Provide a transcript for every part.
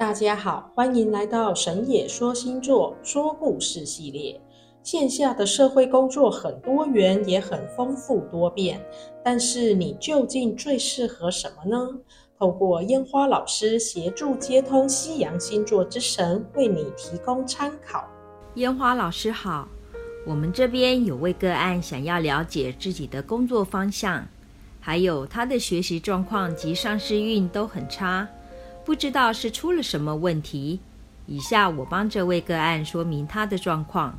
大家好，欢迎来到神野说星座说故事系列。线下的社会工作很多元，也很丰富多变，但是你究竟最适合什么呢？透过烟花老师协助接通西洋星座之神，为你提供参考。烟花老师好，我们这边有位个案想要了解自己的工作方向，还有他的学习状况及上司运都很差，不知道是出了什么问题。以下我帮这位个案说明他的状况。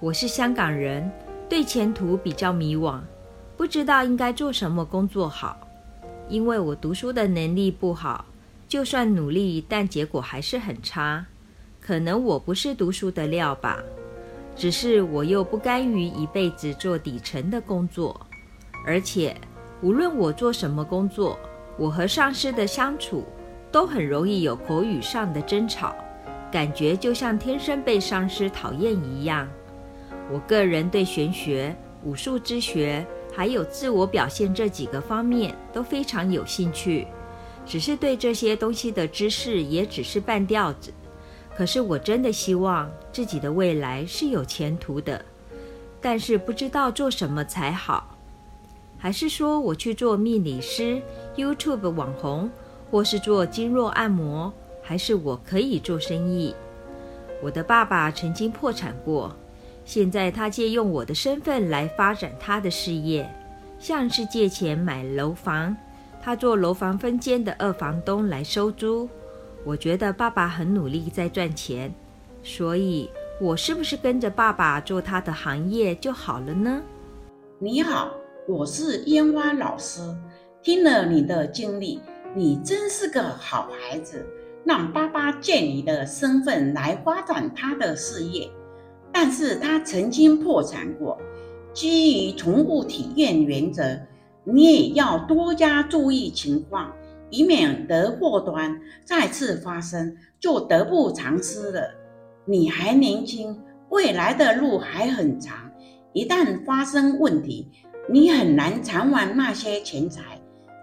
我是香港人，对前途比较迷惘，不知道应该做什么工作好。因为我读书的能力不好，就算努力，但结果还是很差。可能我不是读书的料吧，只是我又不甘于一辈子做底层的工作。而且，无论我做什么工作，我和上司的相处都很容易有口语上的争吵，感觉就像天生被上司讨厌一样。我个人对玄学、武术之学，还有自我表现这几个方面都非常有兴趣，只是对这些东西的知识也只是半吊子。可是我真的希望自己的未来是有前途的，但是不知道做什么才好。还是说我去做命理师、YouTube 网红，或是做经络按摩，还是我可以做生意？我的爸爸曾经破产过。现在他借用我的身份来发展他的事业，像是借钱买楼房，他做楼房分间的二房东来收租。我觉得爸爸很努力在赚钱，所以我是不是跟着爸爸做他的行业就好了呢？你好，我是烟花老师。听了你的经历，你真是个好孩子，让爸爸借你的身份来发展他的事业。但是他曾经破产过，基于从不体验原则，你也要多加注意情况，以免得祸端再次发生，就得不偿失了。你还年轻，未来的路还很长，一旦发生问题，你很难偿还那些钱财。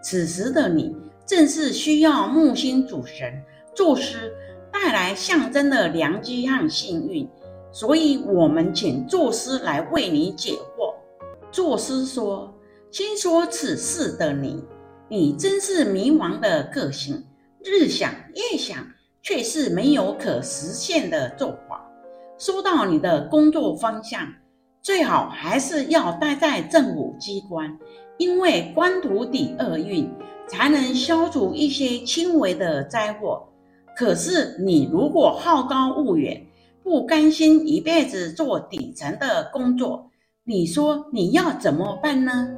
此时的你正是需要木星主神宙斯带来象征的良机和幸运。所以，我们请宙斯来为你解惑。宙斯说：“听说此事的你，你真是迷茫的个性，日想夜想，却是没有可实现的做法。说到你的工作方向，最好还是要待在政府机关，因为官途抵厄运，才能消除一些轻微的灾祸。可是，你如果好高骛远，不甘心一辈子做底层的工作，你说你要怎么办呢？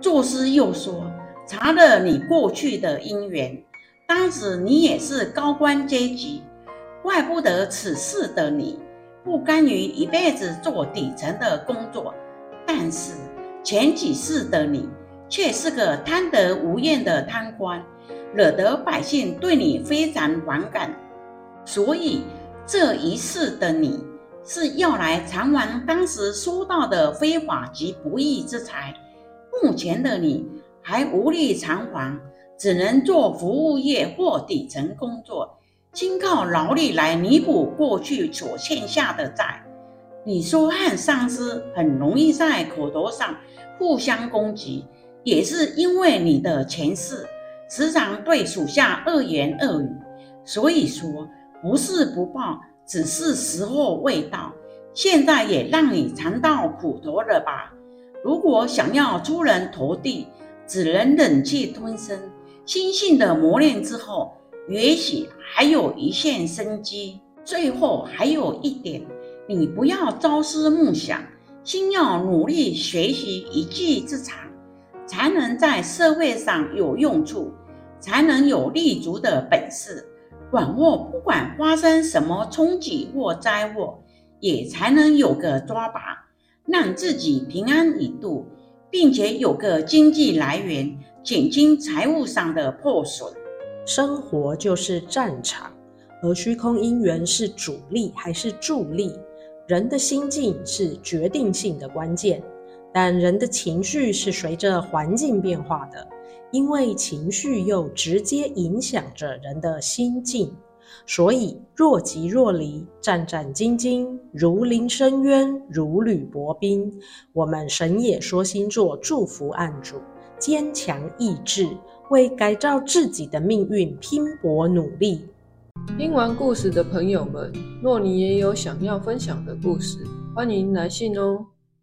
作诗又说：“查了你过去的因缘，当时你也是高官阶级，怪不得此世的你不甘于一辈子做底层的工作。但是前几世的你却是个贪得无厌的贪官，惹得百姓对你非常反感，所以。”这一世的你是要来偿还当时收到的非法及不义之财，目前的你还无力偿还，只能做服务业或底层工作，仅靠劳力来弥补过去所欠下的债。你说和上司很容易在口头上互相攻击，也是因为你的前世时常对属下恶言恶语，所以说。不是不报，只是时候未到。现在也让你尝到苦头了吧？如果想要出人头地，只能忍气吞声。心性的磨练之后，也许还有一线生机。最后还有一点，你不要朝思暮想，先要努力学习一技之长，才能在社会上有用处，才能有立足的本事。管握不管发生什么冲击或灾祸，也才能有个抓把，让自己平安一度，并且有个经济来源，减轻财务上的破损。生活就是战场，而虚空姻缘是主力还是助力？人的心境是决定性的关键，但人的情绪是随着环境变化的。因为情绪又直接影响着人的心境，所以若即若离，战战兢兢，如临深渊，如履薄冰。我们神野说星座祝福案主坚强意志，为改造自己的命运拼搏努力。听完故事的朋友们，若你也有想要分享的故事，欢迎来信哦。